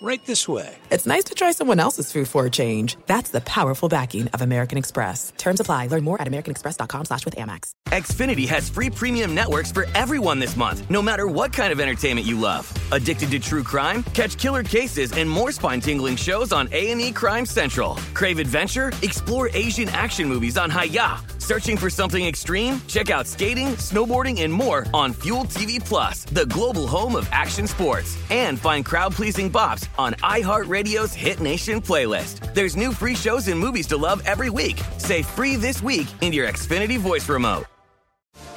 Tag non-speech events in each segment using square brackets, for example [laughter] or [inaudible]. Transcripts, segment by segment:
right this way. It's nice to try someone else's food for a change. That's the powerful backing of American Express. Terms apply. Learn more at americanexpress.com slash with Amex. Xfinity has free premium networks for everyone this month, no matter what kind of entertainment you love. Addicted to true crime? Catch killer cases and more spine-tingling shows on A&E Crime Central. Crave adventure? Explore Asian action movies on Hi-YAH. Searching for something extreme? Check out skating, snowboarding, and more on Fuel TV Plus, the global home of action sports. And find crowd-pleasing bops on iHeartRadio's Hit Nation playlist. There's new free shows and movies to love every week. Say free this week in your Xfinity voice remote.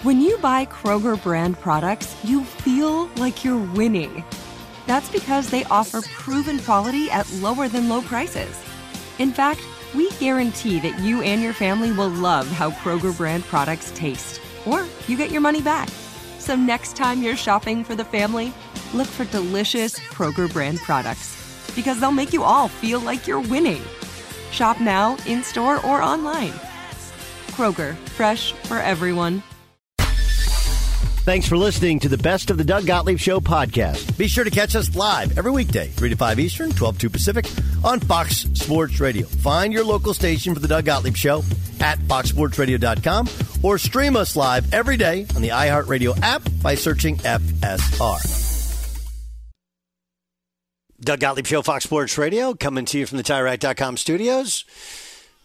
When you buy Kroger brand products, you feel like you're winning. That's because they offer proven quality at lower than low prices. In fact, we guarantee that you and your family will love how Kroger brand products taste, or you get your money back. So next time you're shopping for the family, look for delicious Kroger brand products because they'll make you all feel like you're winning. Shop now, in store, or online. Kroger, fresh for everyone. Thanks for listening to the Best of the Doug Gottlieb Show podcast. Be sure to catch us live every weekday, 3 to 5 Eastern, 12 to Pacific, on Fox Sports Radio. Find your local station for the Doug Gottlieb Show at foxsportsradio.com or stream us live every day on the iHeartRadio app by searching FSR. Doug Gottlieb Show, Fox Sports Radio, coming to you from the TireRack.com studios.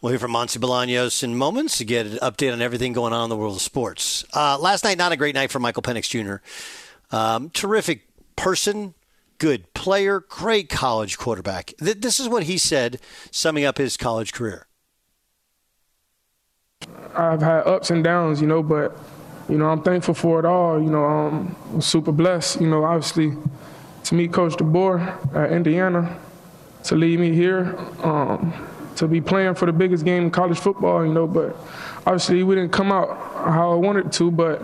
We'll hear from Monse Bolaños in moments to get an update on everything going on in the world of sports. Uh, last night, not a great night for Michael Penix Jr. Um, terrific person, good player, great college quarterback. Th- this is what he said, summing up his college career. I've had ups and downs, you know, but you know I'm thankful for it all. You know, I'm super blessed. You know, obviously to meet Coach DeBoer at Indiana, to lead me here. Um, to be playing for the biggest game in college football, you know, but obviously we didn't come out how I wanted to, but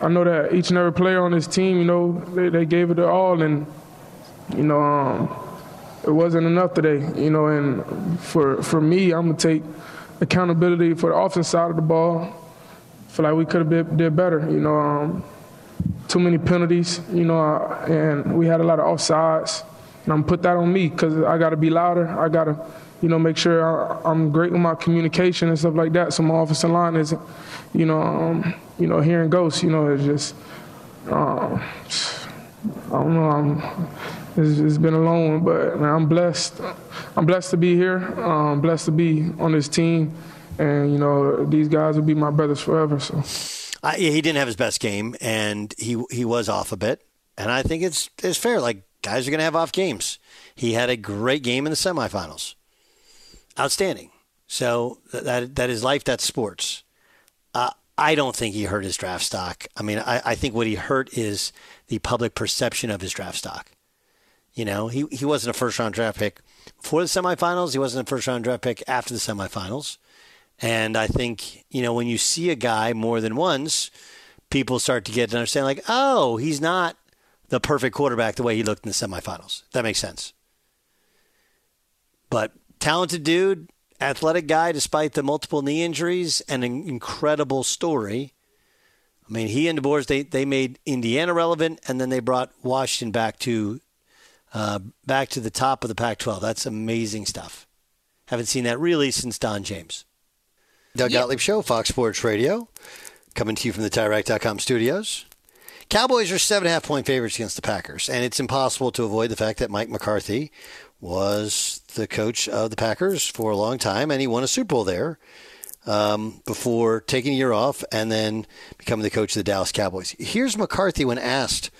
I know that each and every player on this team, you know, they, they gave it their all and, you know, um, it wasn't enough today, you know, and for, for me, I'm going to take accountability for the offense side of the ball. feel like we could have did better, you know, um, too many penalties, you know, and we had a lot of offsides. And I'm put that on me because I got to be louder. I got to you know, make sure I, am great with my communication and stuff like that. So my offensive line is, you know, um, you know, hearing ghosts, you know, it's just, um, I don't know, I'm, it's, it's been a long one, but man, I'm blessed. I'm blessed to be here. Um, blessed to be on this team, and you know, these guys will be my brothers forever. So. Yeah, he didn't have his best game, and he he was off a bit, and I think it's it's fair. Like guys are going to have off games. He had a great game in the semifinals outstanding. So that that is life. That's sports. Uh, I don't think he hurt his draft stock. I mean, I, I think what he hurt is the public perception of his draft stock. You know, he, he wasn't a first round draft pick for the semifinals. He wasn't a first round draft pick after the semifinals. And I think, you know, when you see a guy more than once, people start to get to understand, like, oh, he's not the perfect quarterback the way he looked in the semifinals. That makes sense. But talented dude, athletic guy, despite the multiple knee injuries, and an incredible story. I mean, he and DeBoer, they, they made Indiana relevant, and then they brought Washington back to uh, back to the top of the Pac-12. That's amazing stuff. Haven't seen that really since Don James. Doug yep. Gottlieb Show, Fox Sports Radio, coming to you from the TireRack.com studios. Cowboys are seven and a half point favorites against the Packers, and it's impossible to avoid the fact that Mike McCarthy was the coach of the Packers for a long time, and he won a Super Bowl there um, before taking a year off and then becoming the coach of the Dallas Cowboys. Here's McCarthy when asked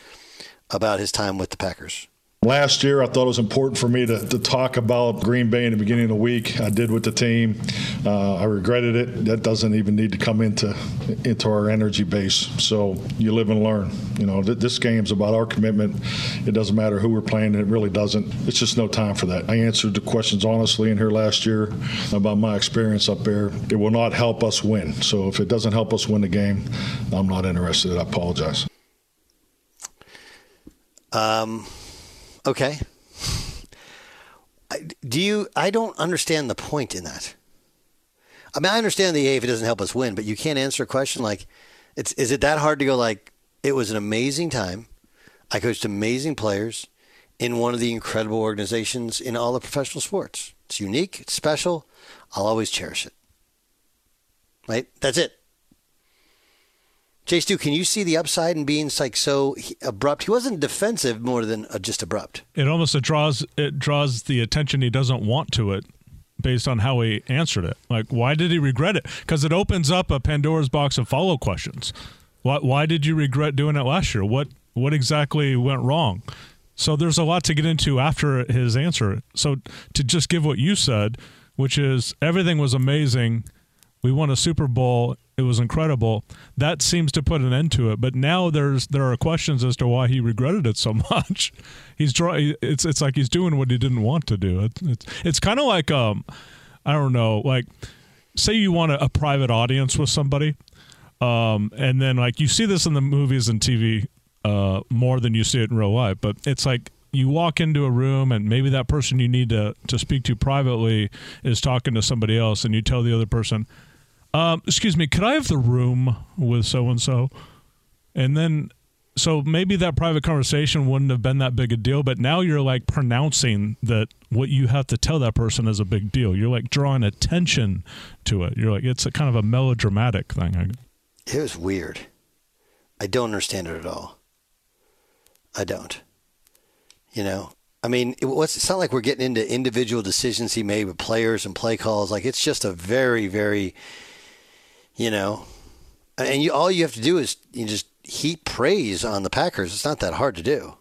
about his time with the Packers. Last year, I thought it was important for me to, to talk about Green Bay in the beginning of the week. I did with the team. Uh, I regretted it. That doesn't even need to come into into our energy base. So you live and learn. You know, th- this game's about our commitment. It doesn't matter who we're playing. It really doesn't. It's just no time for that. I answered the questions honestly in here last year about my experience up there. It will not help us win. So if it doesn't help us win the game, I'm not interested. I apologize. Um. Okay. Do you? I don't understand the point in that. I mean, I understand the A if it doesn't help us win, but you can't answer a question like, "It's is it that hard to go like it was an amazing time. I coached amazing players in one of the incredible organizations in all the professional sports. It's unique, it's special. I'll always cherish it. Right? That's it. Jay Stu, can you see the upside in being like so abrupt? He wasn't defensive more than uh, just abrupt. It almost it draws it draws the attention he doesn't want to it based on how he answered it. Like, why did he regret it? Because it opens up a Pandora's box of follow questions. Why, why did you regret doing it last year? What what exactly went wrong? So there's a lot to get into after his answer. So to just give what you said, which is everything was amazing. We won a Super Bowl. It was incredible. That seems to put an end to it. But now there's there are questions as to why he regretted it so [laughs] much. He's drawing. It's it's like he's doing what he didn't want to do. It, it's it's kind of like um, I don't know, like say you want a, a private audience with somebody um, and then like you see this in the movies and TV uh, more than you see it in real life, but it's like you walk into a room and maybe that person you need to, to speak to privately is talking to somebody else and you tell the other person, um, excuse me, could I have the room with so and so? And then so maybe that private conversation wouldn't have been that big a deal, but now you're like pronouncing that what you have to tell that person is a big deal. You're like drawing attention to it. You're like it's a kind of a melodramatic thing. It was weird. I don't understand it at all. I don't. You know, I mean, it it's not like we're getting into individual decisions he made with players and play calls. Like it's just a very, very, you know, and you all you have to do is you just heap praise on the Packers. It's not that hard to do.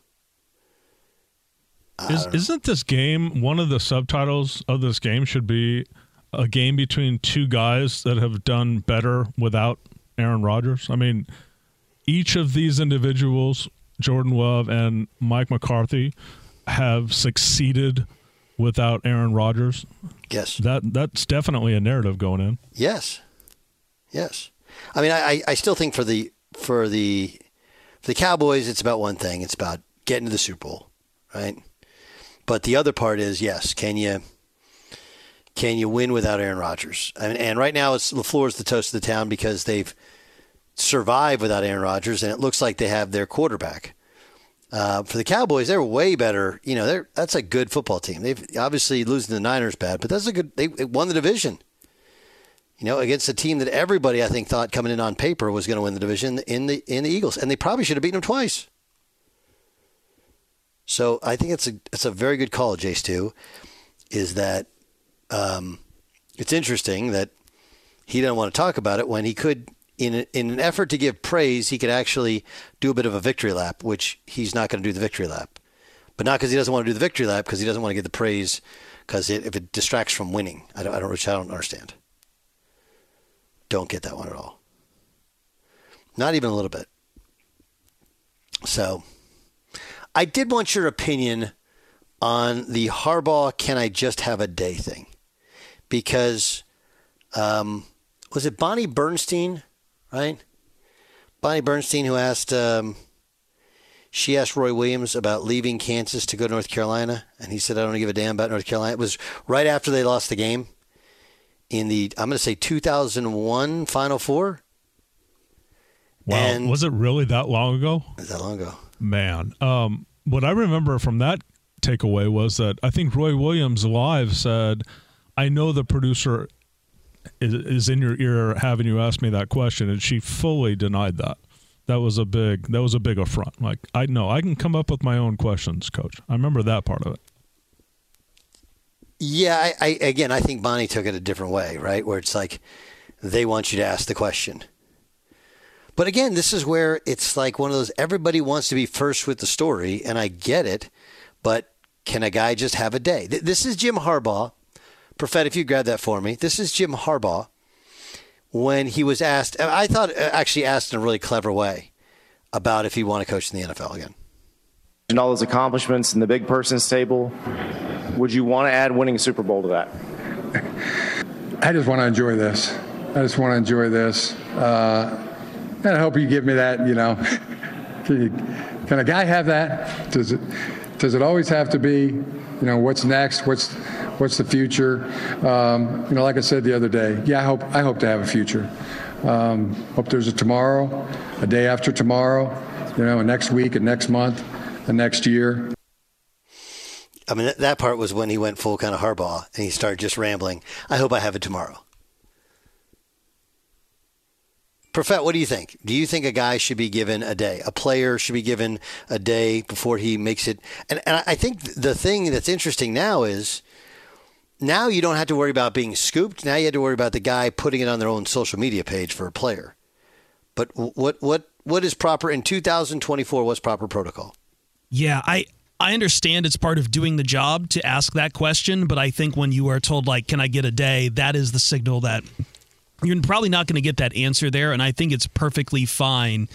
Is, not this game one of the subtitles of this game should be a game between two guys that have done better without Aaron Rodgers. I mean, each of these individuals, Jordan Love and Mike McCarthy, have succeeded without Aaron Rodgers. Yes. That that's definitely a narrative going in. Yes. Yes. I mean, I, I still think for the for the for the Cowboys, it's about one thing. It's about getting to the Super Bowl, right? But the other part is, yes, can you can you win without Aaron Rodgers? And, and right now, it's LaFleur is the toast of the town because they've survived without Aaron Rodgers, and it looks like they have their quarterback. Uh, for the Cowboys, they're way better. You know, they're that's a good football team. They've obviously losing the Niners bad, but that's a good. They won the division. You know, against a team that everybody I think thought coming in on paper was going to win the division in the in the Eagles, and they probably should have beaten them twice. So I think it's a it's a very good call, Jace. Too, is that um, it's interesting that he didn't want to talk about it when he could, in, a, in an effort to give praise, he could actually do a bit of a victory lap, which he's not going to do the victory lap. But not because he doesn't want to do the victory lap, because he doesn't want to get the praise, because if it distracts from winning, I don't, I don't, I don't understand. Don't get that one at all. Not even a little bit. So, I did want your opinion on the Harbaugh "Can I just have a day" thing because um, was it Bonnie Bernstein, right? Bonnie Bernstein who asked um, she asked Roy Williams about leaving Kansas to go to North Carolina, and he said, "I don't give a damn about North Carolina." It was right after they lost the game in the I'm going to say 2001 Final Four. Wow, and was it really that long ago? That long ago, man. Um, what I remember from that takeaway was that I think Roy Williams live said I know the producer is, is in your ear having you ask me that question, and she fully denied that. That was a big that was a big affront. Like I know I can come up with my own questions, Coach. I remember that part of it. Yeah, I, I again I think Bonnie took it a different way, right? Where it's like they want you to ask the question. But again, this is where it's like one of those everybody wants to be first with the story, and I get it, but can a guy just have a day? This is Jim Harbaugh Prophet, if you grab that for me. This is Jim Harbaugh when he was asked, I thought uh, actually asked in a really clever way about if he want to coach in the NFL again. And all those accomplishments in the big person's table, would you want to add winning a Super Bowl to that? I just want to enjoy this. I just want to enjoy this. Uh, and I hope you give me that, you know. can, [laughs] you, can a guy have that? Does it, does it always have to be, you know, what's next? What's What's the future? Um, you know, like I said the other day, yeah, I hope I hope to have a future. Um, hope there's a tomorrow, a day after tomorrow, you know, a next week, a next month, a next year. I mean, that, part was when he went full kind of Harbaugh and he started just rambling. I hope I have it tomorrow. Profet, what do you think? Do you think a guy should be given a day? A player should be given a day before he makes it? And, and I think the thing that's interesting now is now you don't have to worry about being scooped. Now you have to worry about the guy putting it on their own social media page for a player. But what what what is proper in 2024? What's proper protocol? Yeah, I I understand it's part of doing the job to ask that question, but I think when you are told like, "Can I get a day?" that is the signal that you're probably not going to get that answer there, and I think it's perfectly fine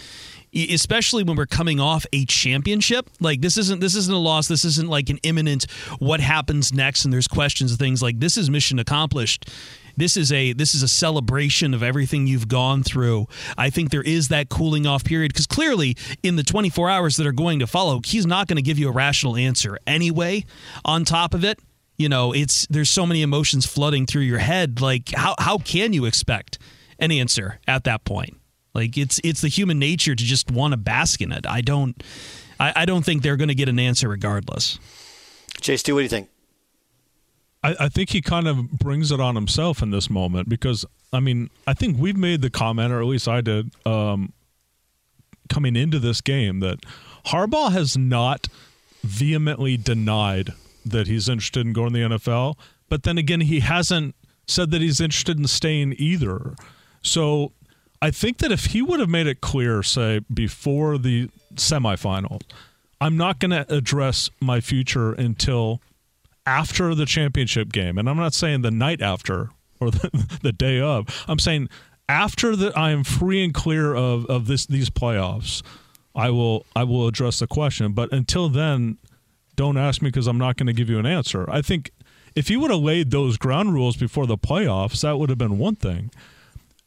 especially when we're coming off a championship. Like this isn't this isn't a loss. This isn't like an imminent what happens next? and there's questions and things. Like this is mission accomplished this is a this is a celebration of everything you've gone through. I think there is that cooling off period because clearly in the 24 hours that are going to follow, he's not going to give you a rational answer anyway. On top of it, you know, it's there's so many emotions flooding through your head. Like how how can you expect an answer at that point? Like it's it's the human nature to just want to bask in it. I don't I, I don't think they're going to get an answer regardless. Chase, do what do you think? I, I think he kind of brings it on himself in this moment because I mean I think we've made the comment, or at least I did, um, coming into this game that Harbaugh has not vehemently denied that he's interested in going to the NFL, but then again, he hasn't said that he's interested in staying either. So I think that if he would have made it clear, say, before the semifinal, I'm not going to address my future until after the championship game. And I'm not saying the night after or the, [laughs] the day of. I'm saying after that I am free and clear of, of this these playoffs, I will I will address the question. But until then, don't ask me because I'm not going to give you an answer. I think if he would have laid those ground rules before the playoffs, that would have been one thing.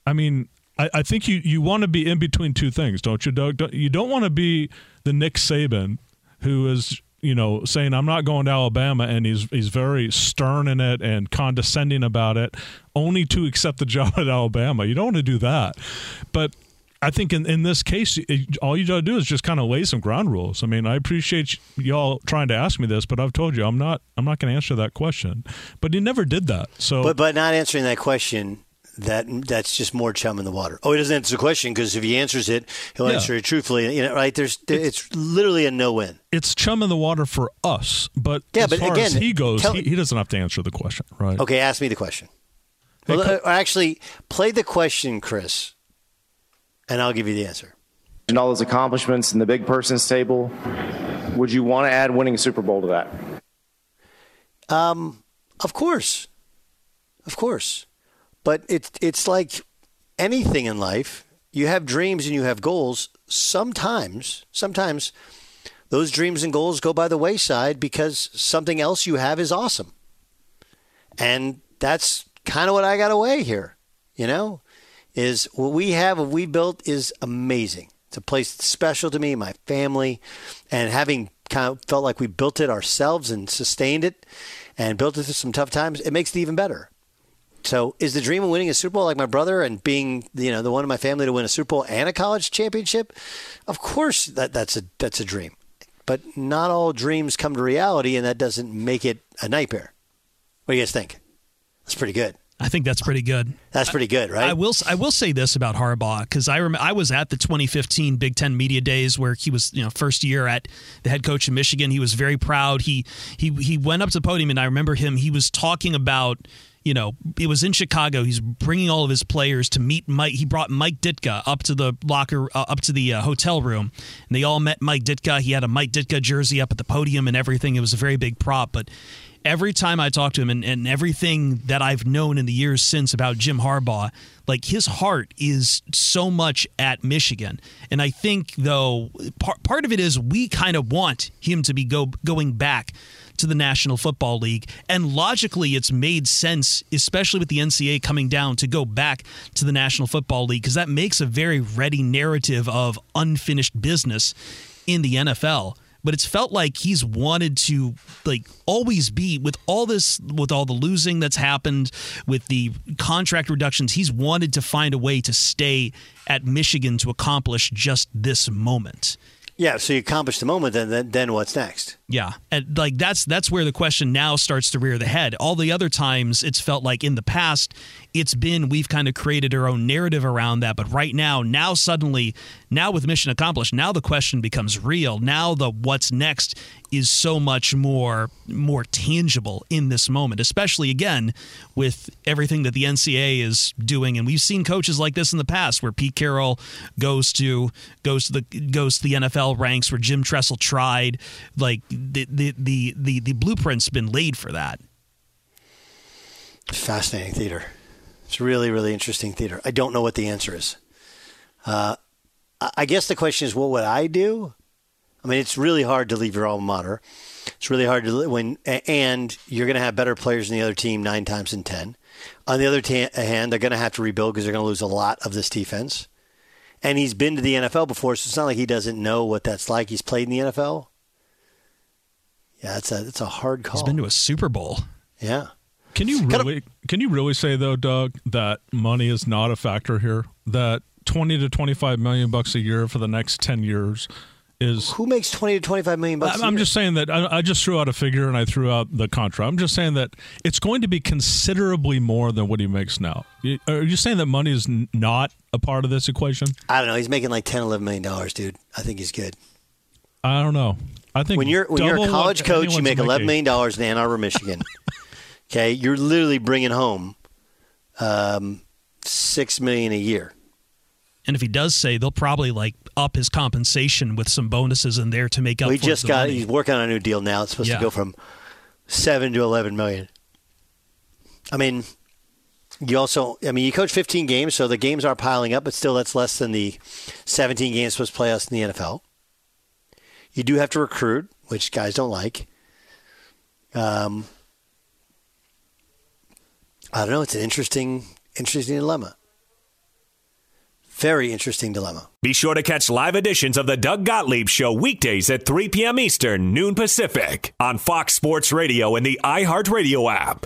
I mean, I, I think you, you want to be in between two things, don't you, Doug? Don't, you don't want to be the Nick Saban who is you know, saying I'm not going to Alabama, and he's he's very stern in it and condescending about it, only to accept the [laughs] job at Alabama. You don't want to do that, but I think in, in this case, all you got to do is just kind of lay some ground rules. I mean, I appreciate y'all trying to ask me this, but I've told you I'm not I'm not going to answer that question. But he never did that. So, but but not answering that question that that's just more chum in the water. Oh, he doesn't answer the question because if he answers it, he'll yeah. answer it truthfully. You know, right? There's it's, it's, literally a no win. It's chum in the water for us, but yeah, as but far again, as he goes, tell, he, he, doesn't have to answer the question, right? Okay, ask me the question. Hey, well, uh, actually, play the question, Chris and I'll give you the answer. And all those accomplishments in the big person's table, would you want to add winning a Super Bowl to that? Um, of course, of course, but it's it's like anything in life. You have dreams and you have goals. Sometimes, sometimes those dreams and goals go by the wayside because something else you have is awesome, and that's kind of what I got away here. You know, is what we have, what we built is amazing. It's a place special to me, my family, and having kind of felt like we built it ourselves and sustained it and built it through some tough times, it makes it even better. So, is the dream of winning a Super Bowl like my brother and being, you know, the one in my family to win a Super Bowl and a college championship? Of course, that that's a that's a dream, but not all dreams come to reality, and that doesn't make it a nightmare. What do you guys think? That's pretty good. I think that's pretty good. That's pretty good, right? I, I will. I will say this about Harbaugh because I rem- I was at the 2015 Big Ten Media Days where he was, you know, first year at the head coach in Michigan. He was very proud. He he he went up to the podium and I remember him. He was talking about you know, it was in Chicago. He's bringing all of his players to meet Mike. He brought Mike Ditka up to the locker, uh, up to the uh, hotel room, and they all met Mike Ditka. He had a Mike Ditka jersey up at the podium and everything. It was a very big prop, but every time I talk to him and, and everything that I've known in the years since about Jim Harbaugh, like his heart is so much at Michigan. And I think though part part of it is we kind of want him to be go going back to the National Football League. And logically it's made sense, especially with the NCAA coming down to go back to the National Football League because that makes a very ready narrative of unfinished business in the NFL but it's felt like he's wanted to like always be with all this with all the losing that's happened with the contract reductions he's wanted to find a way to stay at Michigan to accomplish just this moment. Yeah, so you accomplish the moment, then then, what's next? Yeah, and like that's that's where the question now starts to rear the head. All the other times, it's felt like in the past, it's been we've kind of created our own narrative around that. But right now, now suddenly, now with mission accomplished, now the question becomes real. Now the what's next is so much more more tangible in this moment, especially again with everything that the NCAA is doing. And we've seen coaches like this in the past, where Pete Carroll goes to goes to the goes to the NFL ranks, where Jim Tressel tried like the the the the, the blueprint's been laid for that. Fascinating theater. It's really really interesting theater. I don't know what the answer is. Uh, I guess the question is, what would I do? I mean, it's really hard to leave your alma mater. It's really hard to when, and you're going to have better players than the other team nine times in ten. On the other t- hand, they're going to have to rebuild because they're going to lose a lot of this defense. And he's been to the NFL before, so it's not like he doesn't know what that's like. He's played in the NFL. Yeah, it's a it's a hard call. He's been to a Super Bowl. Yeah. Can you really can you really say though, Doug, that money is not a factor here? That twenty to twenty five million bucks a year for the next ten years is who makes twenty to twenty five million bucks? I'm just saying that I, I, just threw out a figure and I threw out the contract. I'm just saying that it's going to be considerably more than what he makes now. Are you saying that money is not a part of this equation? I don't know. He's making like 10, 11 million dollars, dude. I think he's good. I don't know. I think when you're when you're a college coach, you make eleven million dollars in Ann Arbor, Michigan. [laughs] okay, you're literally bringing home um, six million a year. And if he does say, they'll probably like up his compensation with some bonuses in there to make up. We just got. Money. He's working on a new deal now. It's supposed yeah. to go from seven to eleven million. I mean, you also. I mean, you coach 15 games, so the games are piling up, but still, that's less than the 17 games supposed to play us in the NFL. You do have to recruit, which guys don't like. Um, I don't know. It's an interesting, interesting dilemma. Very interesting dilemma. Be sure to catch live editions of the Doug Gottlieb Show weekdays at 3 p.m. Eastern, noon Pacific, on Fox Sports Radio and the iHeartRadio app.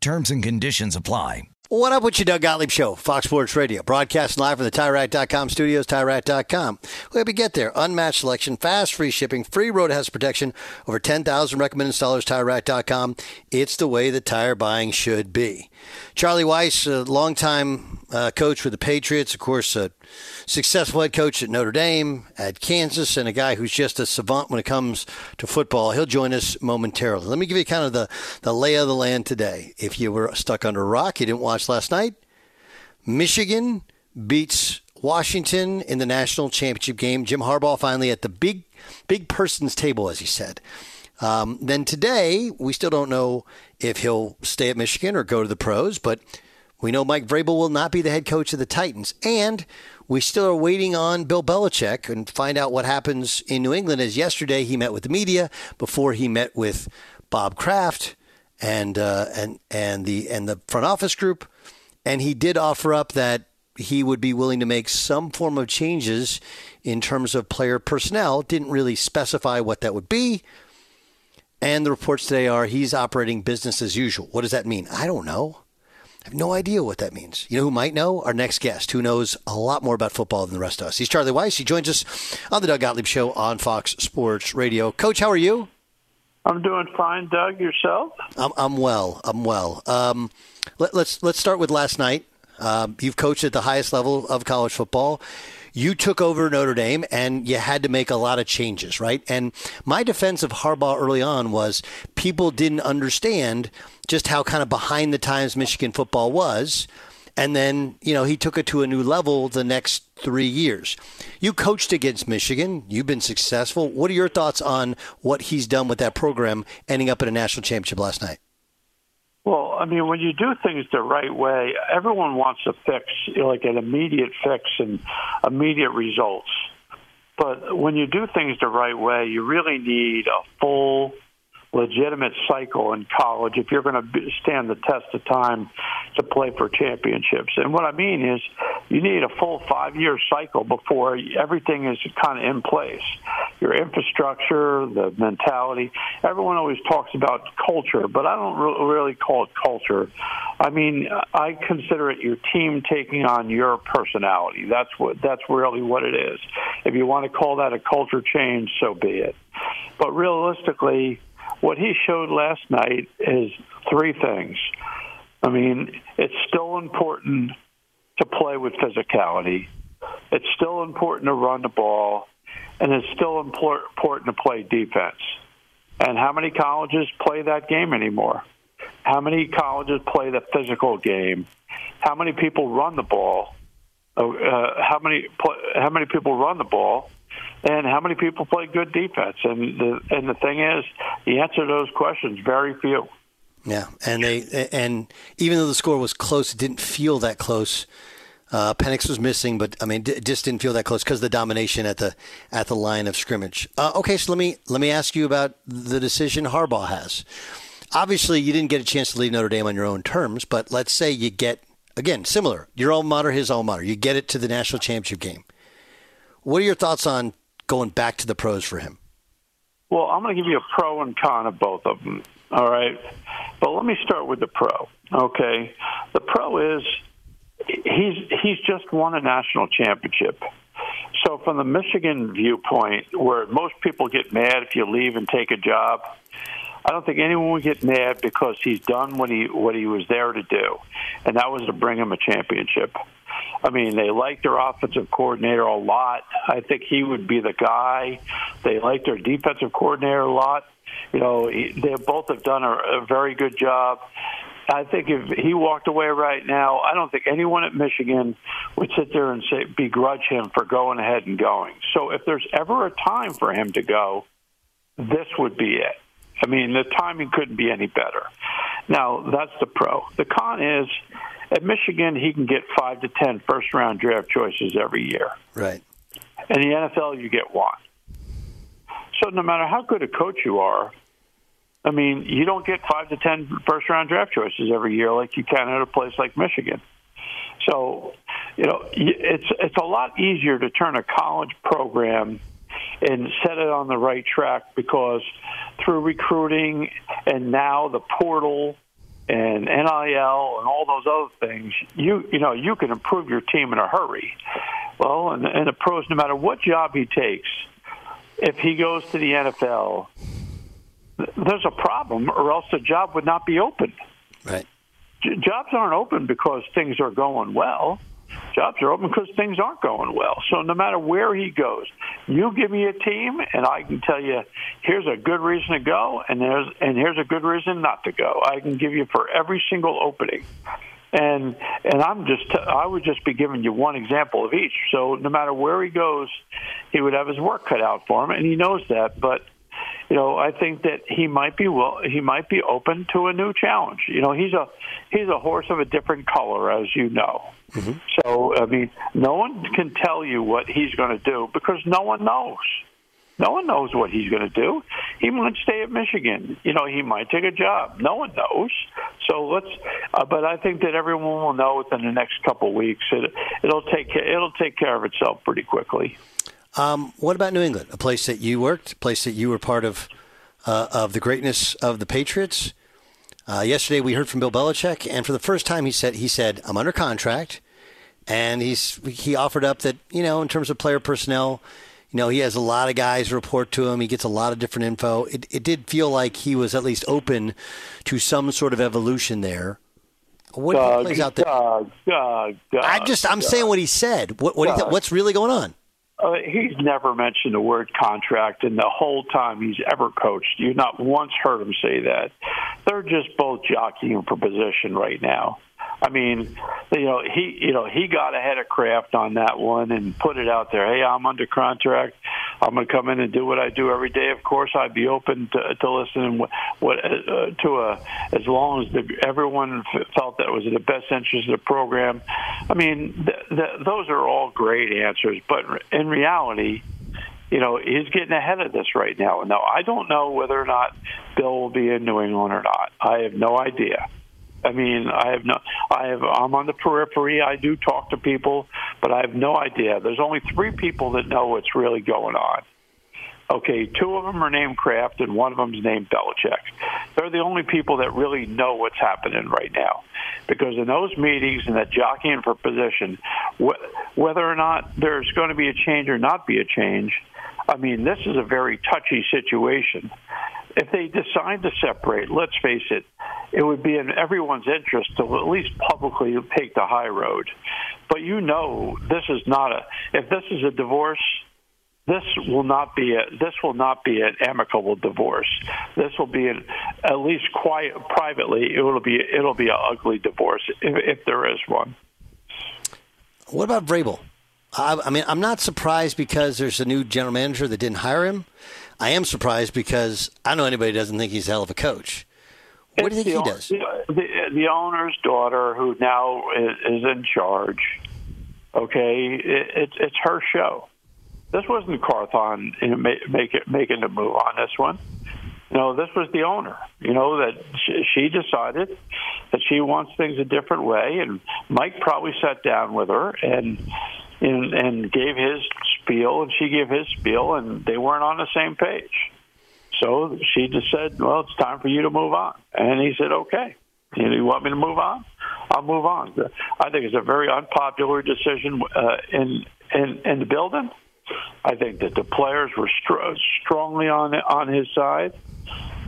Terms and conditions apply. What up with you, Doug Gottlieb Show, Fox Sports Radio, broadcasting live from the TireRack.com studios, TireRack.com. We hope you get there. Unmatched selection, fast, free shipping, free road hazard protection, over 10,000 recommended installers, TireRack.com. It's the way the tire buying should be. Charlie Weis, a longtime uh, coach with the Patriots, of course, a successful head coach at Notre Dame, at Kansas, and a guy who's just a savant when it comes to football. He'll join us momentarily. Let me give you kind of the, the lay of the land today. If you were stuck under a rock, you didn't watch last night, Michigan beats Washington in the national championship game. Jim Harbaugh finally at the big, big person's table, as he said. Um, then today, we still don't know if he'll stay at Michigan or go to the pros, but we know Mike Vrabel will not be the head coach of the Titans. And we still are waiting on Bill Belichick and find out what happens in New England. As yesterday he met with the media before he met with Bob Kraft and uh, and and the and the front office group, and he did offer up that he would be willing to make some form of changes in terms of player personnel. Didn't really specify what that would be. And the reports today are he's operating business as usual. What does that mean? I don't know. I have no idea what that means. You know who might know? Our next guest, who knows a lot more about football than the rest of us. He's Charlie Weis. He joins us on the Doug Gottlieb Show on Fox Sports Radio. Coach, how are you? I'm doing fine, Doug. Yourself? I'm, I'm well. I'm well. Um, let, us let's, let's start with last night. Um, you've coached at the highest level of college football. You took over Notre Dame and you had to make a lot of changes, right? And my defense of Harbaugh early on was people didn't understand just how kind of behind the times Michigan football was. And then, you know, he took it to a new level the next three years. You coached against Michigan. You've been successful. What are your thoughts on what he's done with that program ending up in a national championship last night? Well, I mean, when you do things the right way, everyone wants a fix, like an immediate fix and immediate results. But when you do things the right way, you really need a full legitimate cycle in college if you're going to stand the test of time to play for championships. And what I mean is you need a full five year cycle before everything is kind of in place. Your infrastructure, the mentality. Everyone always talks about culture, but I don't really call it culture. I mean, I consider it your team taking on your personality. That's what that's really what it is. If you want to call that a culture change, so be it. But realistically, what he showed last night is three things. I mean, it's still important to play with physicality. It's still important to run the ball, and it's still important to play defense. And how many colleges play that game anymore? How many colleges play the physical game? How many people run the ball? Uh, how many how many people run the ball? And how many people play good defense? And the and the thing is, the answer to those questions very few. Yeah, and they and even though the score was close, it didn't feel that close. Uh, Penix was missing, but I mean, it just didn't feel that close because the domination at the at the line of scrimmage. Uh, okay, so let me let me ask you about the decision Harbaugh has. Obviously, you didn't get a chance to leave Notre Dame on your own terms, but let's say you get again similar your alma mater, his alma mater, you get it to the national championship game. What are your thoughts on going back to the pros for him? Well, I'm going to give you a pro and con of both of them. All right. But let me start with the pro. Okay. The pro is he's he's just won a national championship. So from the Michigan viewpoint, where most people get mad if you leave and take a job, I don't think anyone would get mad because he's done what he what he was there to do, and that was to bring him a championship. I mean, they like their offensive coordinator a lot. I think he would be the guy. They like their defensive coordinator a lot. You know, he, they both have done a, a very good job. I think if he walked away right now, I don't think anyone at Michigan would sit there and say begrudge him for going ahead and going. So if there's ever a time for him to go, this would be it. I mean, the timing couldn't be any better. Now, that's the pro. The con is at Michigan, he can get five to ten first round draft choices every year. Right. In the NFL, you get one. So no matter how good a coach you are, I mean, you don't get five to ten first round draft choices every year like you can at a place like Michigan. So, you know, it's it's a lot easier to turn a college program and set it on the right track because through recruiting and now the portal and NIL and all those other things, you you know you can improve your team in a hurry. Well, and, and the pros, no matter what job he takes, if he goes to the NFL, there's a problem, or else the job would not be open. Right. J- jobs aren't open because things are going well. Jobs are open because things aren't going well. So no matter where he goes, you give me a team, and I can tell you here's a good reason to go, and there's and here's a good reason not to go. I can give you for every single opening, and and I'm just I would just be giving you one example of each. So no matter where he goes, he would have his work cut out for him, and he knows that. But you know, I think that he might be well, he might be open to a new challenge. You know, he's a he's a horse of a different color, as you know. Mm-hmm. So, I mean, no one can tell you what he's going to do because no one knows. No one knows what he's going to do. He might stay at Michigan. You know, he might take a job. No one knows. So let's. Uh, but I think that everyone will know within the next couple of weeks. It, it'll take it'll take care of itself pretty quickly. Um, what about New England, a place that you worked, a place that you were part of uh, of the greatness of the Patriots? Uh, yesterday, we heard from Bill Belichick, and for the first time, he said he said I'm under contract, and he's he offered up that you know in terms of player personnel, you know he has a lot of guys report to him. He gets a lot of different info. It, it did feel like he was at least open to some sort of evolution there. What Doug, plays out there? Doug, Doug, Doug, I just I'm saying what he said. What, what do you th- what's really going on? Uh, he's never mentioned the word contract in the whole time he's ever coached. You've not once heard him say that. They're just both jockeying for position right now. I mean, you know, he you know he got ahead of Kraft on that one and put it out there. Hey, I'm under contract. I'm going to come in and do what I do every day. Of course, I'd be open to, to listening what, what uh, to a as long as the, everyone felt that was in the best interest of the program. I mean, th- th- those are all great answers, but in reality, you know, he's getting ahead of this right now. Now, I don't know whether or not Bill will be in New England or not. I have no idea. I mean, I have no. I have. I'm on the periphery. I do talk to people, but I have no idea. There's only three people that know what's really going on. Okay, two of them are named Kraft, and one of them is named Belichick. They're the only people that really know what's happening right now, because in those meetings and that jockeying for position, wh- whether or not there's going to be a change or not be a change, I mean, this is a very touchy situation. If they decide to separate, let's face it, it would be in everyone's interest to at least publicly take the high road. But you know, this is not a. If this is a divorce, this will not be a this will not be an amicable divorce. This will be an, at least quiet privately. It will be it'll be an ugly divorce if, if there is one. What about Vrabel? I, I mean, I'm not surprised because there's a new general manager that didn't hire him. I am surprised because I know anybody doesn't think he's a hell of a coach. What do you think he does? The, the, the owner's daughter, who now is, is in charge. Okay, it, it's it's her show. This wasn't Carthon you know, ma- make it, making the move on this one. No, this was the owner. You know that she, she decided that she wants things a different way, and Mike probably sat down with her and and, and gave his spiel, and she gave his spiel, and they weren't on the same page. So she just said, "Well, it's time for you to move on," and he said, "Okay." You, want me to move on? I'll move on. I think it's a very unpopular decision uh, in in in the building. I think that the players were str- strongly on on his side.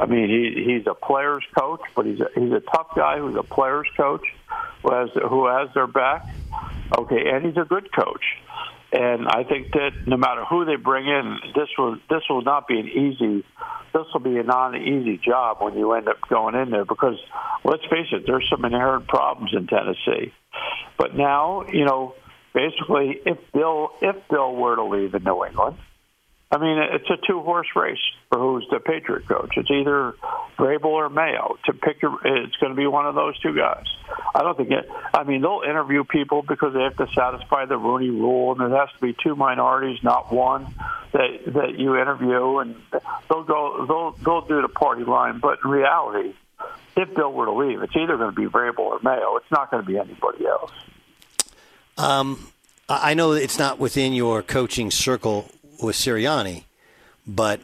I mean, he he's a players coach, but he's a, he's a tough guy who's a players coach who has who has their back. Okay, and he's a good coach. And I think that no matter who they bring in, this will this will not be an easy. This will be a non-easy job when you end up going in there because let's face it, there's some inherent problems in Tennessee. But now, you know, basically, if Bill if Bill were to leave in New England, I mean, it's a two horse race for who's the Patriot coach. It's either Vrabel or Mayo. To pick, your, it's going to be one of those two guys. I don't think it. I mean, they'll interview people because they have to satisfy the Rooney Rule, and there has to be two minorities, not one, that that you interview, and they'll go. They'll they'll do the party line. But in reality, if Bill were to leave, it's either going to be Vrabel or Mayo. It's not going to be anybody else. Um, I know it's not within your coaching circle with Sirianni, but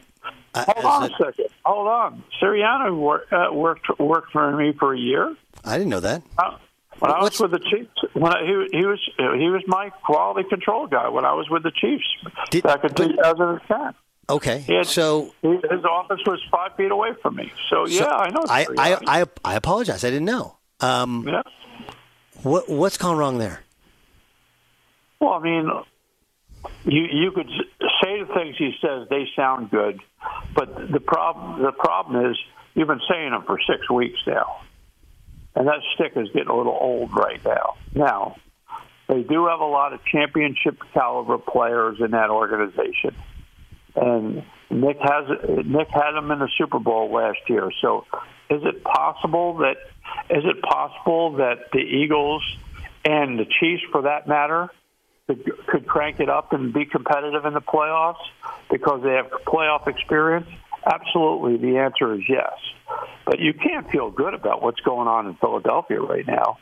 uh, Hold on a second. Hold on. Sirianni worked uh, worked worked for me for a year. I didn't know that. Uh, when I was with the Chiefs, when I, he, he was he was my quality control guy when I was with the Chiefs back in 2010. Okay, had- so his office was five feet away from me. So yeah, I know. I, I, I I apologize. I didn't know. Um, yeah. What what's gone wrong there? Well, I mean, you you could say the things he says; they sound good, but the problem the problem is you've been saying them for six weeks now, and that stick is getting a little old right now. Now, they do have a lot of championship caliber players in that organization, and Nick has Nick had them in the Super Bowl last year. So, is it possible that is it possible that the Eagles and the Chiefs, for that matter, could, crank it up and be competitive in the playoffs because they have playoff experience? Absolutely, the answer is yes. But you can't feel good about what's going on in Philadelphia right now.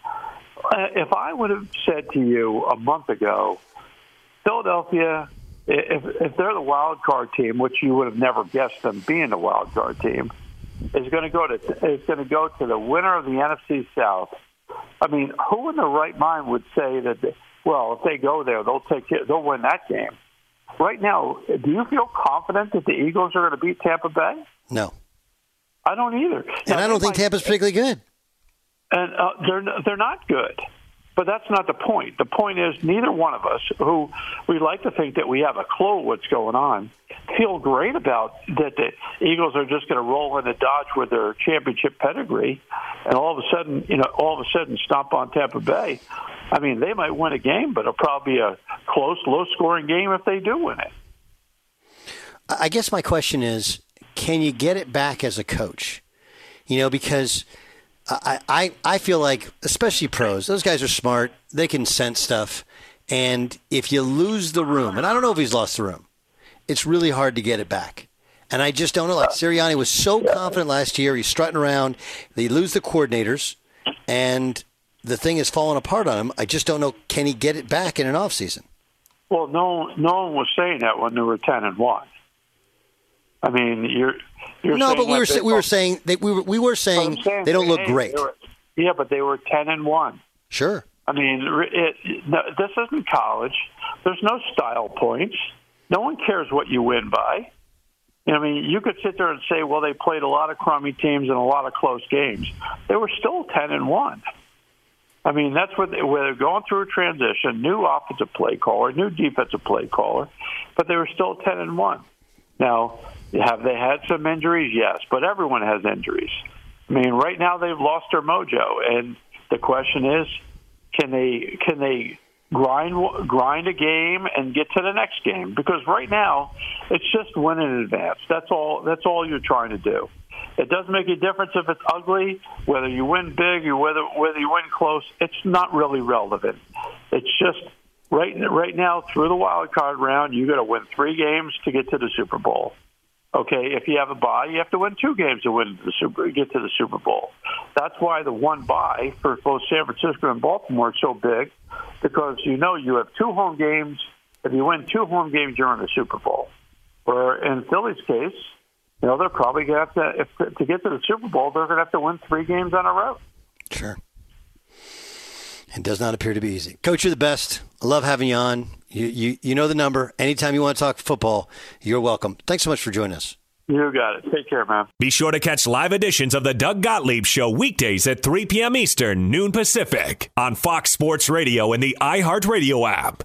Uh, if I would have said to you a month ago, Philadelphia, if, if they're the wild card team, which you would have never guessed them being the wild card team, is going to go to is going to go to the winner of the NFC South. I mean, who in their right mind would say that? They, well, if they go there, they'll take it, they'll win that game. Right now, do you feel confident that the Eagles are going to beat Tampa Bay? No. I don't either. And now, I don't think Tampa's particularly good. And uh, they're they're not good. But that's not the point. The point is, neither one of us, who we like to think that we have a clue what's going on, feel great about that the Eagles are just going to roll into Dodge with their championship pedigree, and all of a sudden, you know, all of a sudden stomp on Tampa Bay. I mean, they might win a game, but it'll probably be a close, low-scoring game if they do win it. I guess my question is, can you get it back as a coach? You know, because – I, I, I feel like, especially pros, those guys are smart. They can sense stuff. And if you lose the room, and I don't know if he's lost the room, it's really hard to get it back. And I just don't know. Like Sirianni was so confident last year. He's strutting around. They lose the coordinators, and the thing is falling apart on him. I just don't know. Can he get it back in an off season? Well, no, no one was saying that when they were ten and one. I mean, you're you're no, but we were we were saying they, we were we were saying, saying they don't look hey, great. Were, yeah, but they were ten and one. Sure. I mean, it, no, this isn't college. There's no style points. No one cares what you win by. I mean, you could sit there and say, well, they played a lot of crummy teams and a lot of close games. They were still ten and one. I mean, that's where, they, where they're going through a transition, new offensive play caller, new defensive play caller, but they were still ten and one. Now, have they had some injuries? Yes, but everyone has injuries. I mean, right now they've lost their mojo, and the question is, can they can they grind grind a game and get to the next game? Because right now it's just win in advance. That's all. That's all you're trying to do. It doesn't make a difference if it's ugly, whether you win big or whether whether you win close. It's not really relevant. It's just right right now through the wild card round, you got to win three games to get to the Super Bowl. Okay, if you have a bye, you have to win two games to win the Super, get to the Super Bowl. That's why the one bye for both San Francisco and Baltimore is so big, because you know you have two home games. If you win two home games, you're in the Super Bowl. Or in Philly's case, you know they're probably going to have to if, to get to the Super Bowl. They're going to have to win three games on a road. Sure. It does not appear to be easy. Coach, you're the best. I love having you on. You, you, you know the number. Anytime you want to talk football, you're welcome. Thanks so much for joining us. You got it. Take care, man. Be sure to catch live editions of the Doug Gottlieb Show weekdays at 3 p.m. Eastern, noon Pacific, on Fox Sports Radio and the iHeartRadio app.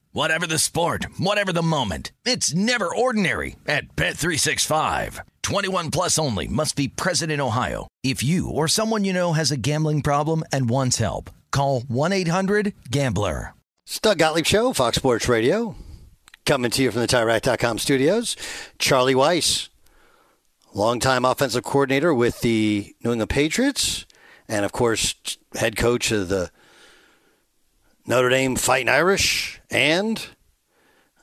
Whatever the sport, whatever the moment, it's never ordinary at Bet365. 21 plus only must be present in Ohio. If you or someone you know has a gambling problem and wants help, call 1-800-GAMBLER. It's Doug Gottlieb Show, Fox Sports Radio. Coming to you from the TireRack.com studios, Charlie Weis, longtime offensive coordinator with the New England Patriots, and of course, head coach of the Notre Dame Fighting Irish and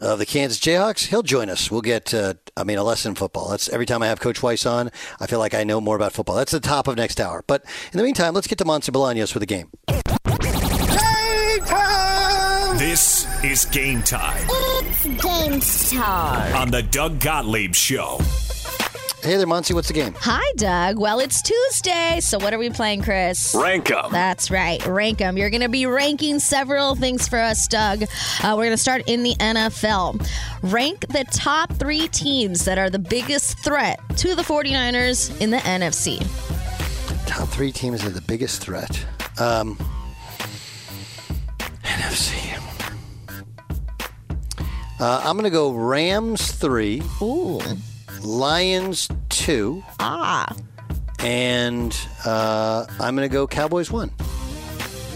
of the Kansas Jayhawks. He'll join us. We'll get, uh, I mean, a lesson in football. That's every time I have Coach Weis on, I feel like I know more about football. That's the top of next hour. But in the meantime, let's get to Monse Bolaños for the game. This is game time It's game time. on the Doug Gottlieb Show. Hey there, Monse. What's the game? Hi, Doug. Well, it's Tuesday, so what are we playing, Chris? Rank 'em. That's right, rank 'em. You're going to be ranking several things for us, Doug. Uh, we're going to start in the NFL. Rank the top three teams that are the biggest threat to the 49ers in the NFC. Top three teams are the biggest threat. Um, NFC. Uh, I'm going to go Rams three. Ooh. Lions two. Ah. And uh, I'm going to go Cowboys one.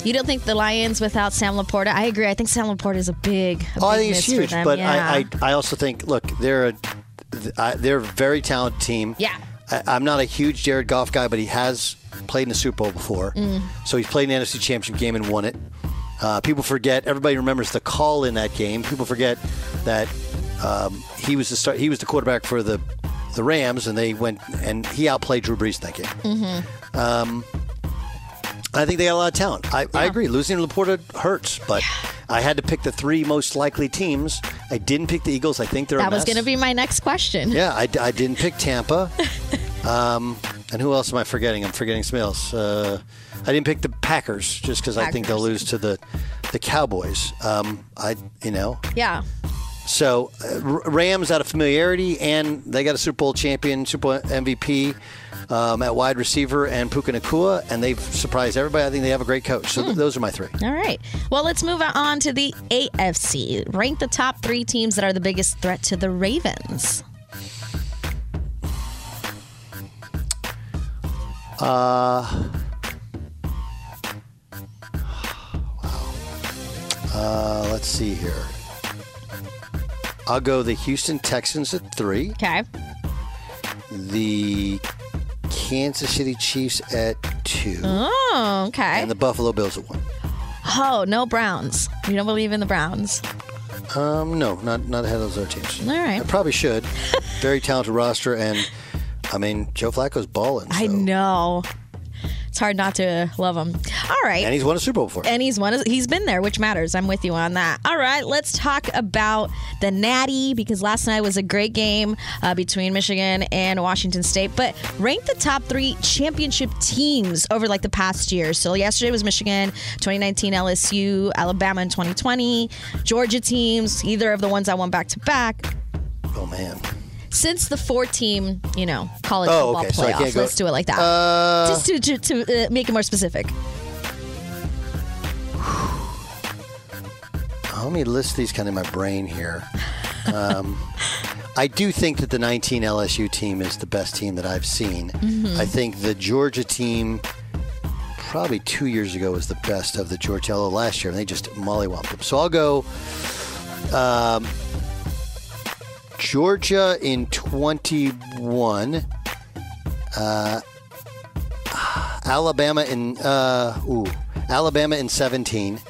You don't think the Lions without Sam LaPorta? I agree. I think Sam LaPorta is a big. A Oh, I think it's huge, but yeah. I, I I also think look they're a they're a very talented team. Yeah. I, I'm not a huge Jared Goff guy, but he has played in the Super Bowl before. Mm. So he's played in the NFC Championship game and won it. Uh, people forget. Everybody remembers the call in that game. People forget that um, he was the start. He was the quarterback for the the Rams, and they went and he outplayed Drew Brees that game. Mm-hmm. Um, I think they got a lot of talent. I, I agree. Losing to LaPorta hurts, but I had to pick the three most likely teams. I didn't pick the Eagles. I think they're a That was going to be my next question. Yeah, I, I didn't pick Tampa. [laughs] um, and who else am I forgetting? I'm forgetting somebody else. Uh, I didn't pick the Packers just because I think they'll lose to the the Cowboys. Um, I you know Yeah. So uh, Rams out of familiarity, and they got a Super Bowl champion, Super Bowl MVP um, at wide receiver, and Puka Nacua, and they've surprised everybody. I think they have a great coach. So th- those are my three. All right. Well, let's move on to the AFC. Rank the top three teams that are the biggest threat to the Ravens. Uh, [sighs] wow. Uh, let's see here. I'll go the Houston Texans at three. Okay. The Kansas City Chiefs at two. Oh, okay. And the Buffalo Bills at one. Oh, no Browns. You don't believe in the Browns. Um, no, not not ahead of those other teams. All right. I probably should. [laughs] Very talented roster, and I mean Joe Flacco's balling, I know. It's hard not to love him. All right. and he's won a Super Bowl before. And he's one. He's been there, which matters. I'm with you on that. All right, let's talk about the Natty because last night was a great game uh, between Michigan and Washington State. But rank the top three championship teams over like the past year. So yesterday was Michigan, 2019 LSU, Alabama in 2020, Georgia teams, either of the ones that won back to back. Oh man. Since the four-team, you know, college Oh, football okay, so playoff, let's do it like that. Uh, Just to to, to uh, make it more specific. [sighs] Let me list these kind of in my brain here. Um, [laughs] I do think that the 19 LSU team is the best team that I've seen. Mhm. I think the Georgia team, probably two years ago, was the best of the Georgia. Although last year and they just mollywomped them. So I'll go um, Georgia in 21. Uh, Alabama in uh, ooh, Alabama in 17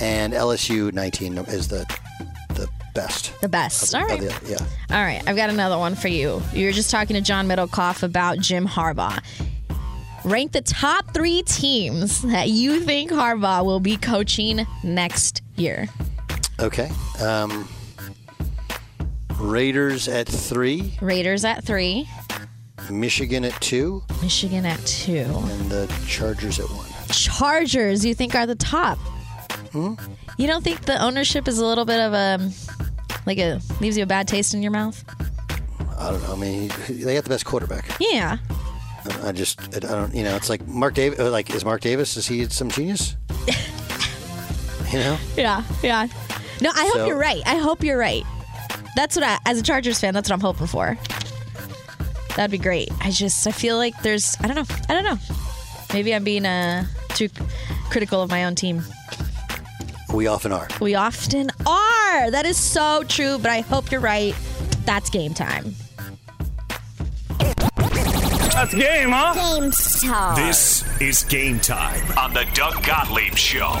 and LSU 19 is the the best. The best. Of- All right. the- yeah. All right, I've got another one for you. You were just talking to John Middlekauff about Jim Harbaugh. Rank the top three teams that you think Harbaugh will be coaching next year. Okay. Um, Raiders at three, Raiders at three, Michigan at two, Michigan at two, and the Chargers at one. Chargers. You think are the top? Hmm? You don't think the ownership is a little bit of a like it leaves you a bad taste in your mouth? I don't know. I mean, they got the best quarterback. Yeah. I just, I don't, you know, it's like Mark Davis. Like, is Mark Davis? Is he some genius? [laughs] you know. Yeah, yeah. No, I hope So- you're right. I hope you're right. That's what I, as a Chargers fan, that's what I'm hoping for. That'd be great. I just, I feel like there's, I don't know, I don't know. Maybe I'm being uh, too critical of my own team. We often are. We often are. that is so true, but I hope you're right. That's game time. That's game, huh? Game time. This is game time on the Doug Gottlieb Show.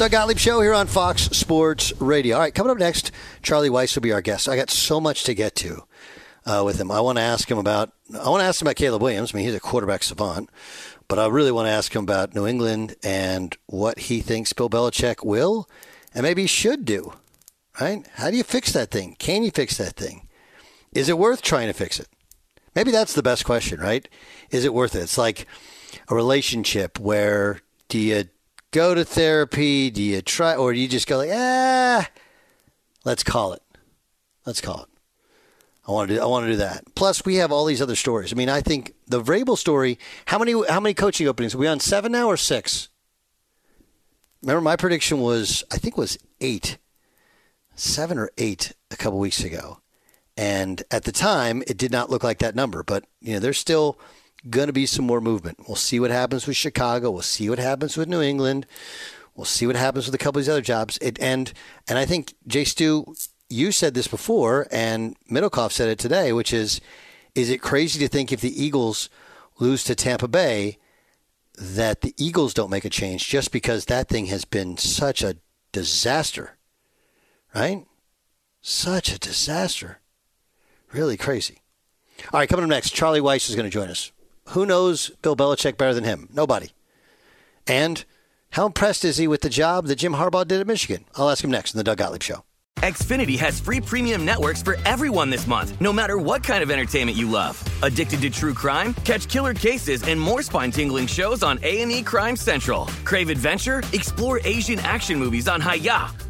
Doug Gottlieb Show here on Fox Sports Radio. All right, coming up next, Charlie Weis will be our guest. I got so much to get to uh, with him. I want to ask him about. I want to ask him about Caleb Williams. I mean, he's a quarterback savant, but I really want to ask him about New England and what he thinks Bill Belichick will and maybe should do. Right? How do you fix that thing? Can you fix that thing? Is it worth trying to fix it? Maybe that's the best question, right? Is it worth it? It's like a relationship where do you go to therapy? Do you try, or do you just go like, ah, let's call it. Let's call it. I want to do. I want to do that. Plus, we have all these other stories. I mean, I think the Vrabel story. How many? How many coaching openings? Are we on seven now or six? Remember, my prediction was I think was eight, seven or eight a couple weeks ago. And at the time, it did not look like that number. But you know, there's still going to be some more movement. We'll see what happens with Chicago. We'll see what happens with New England. We'll see what happens with a couple of these other jobs. It, and and I think Jay Stu, you said this before, and Middlekauff said it today, which is, is it crazy to think if the Eagles lose to Tampa Bay, that the Eagles don't make a change just because that thing has been such a disaster, right? Such a disaster. Really crazy. All right, coming up next, Charlie Weis is going to join us. Who knows Bill Belichick better than him? Nobody. And how impressed is he with the job that Jim Harbaugh did at Michigan? I'll ask him next in the Doug Gottlieb Show. Xfinity has free premium networks for everyone this month, no matter what kind of entertainment you love. Addicted to true crime? Catch killer cases and more spine-tingling shows on A&E Crime Central. Crave adventure? Explore Asian action movies on Hi-YAH.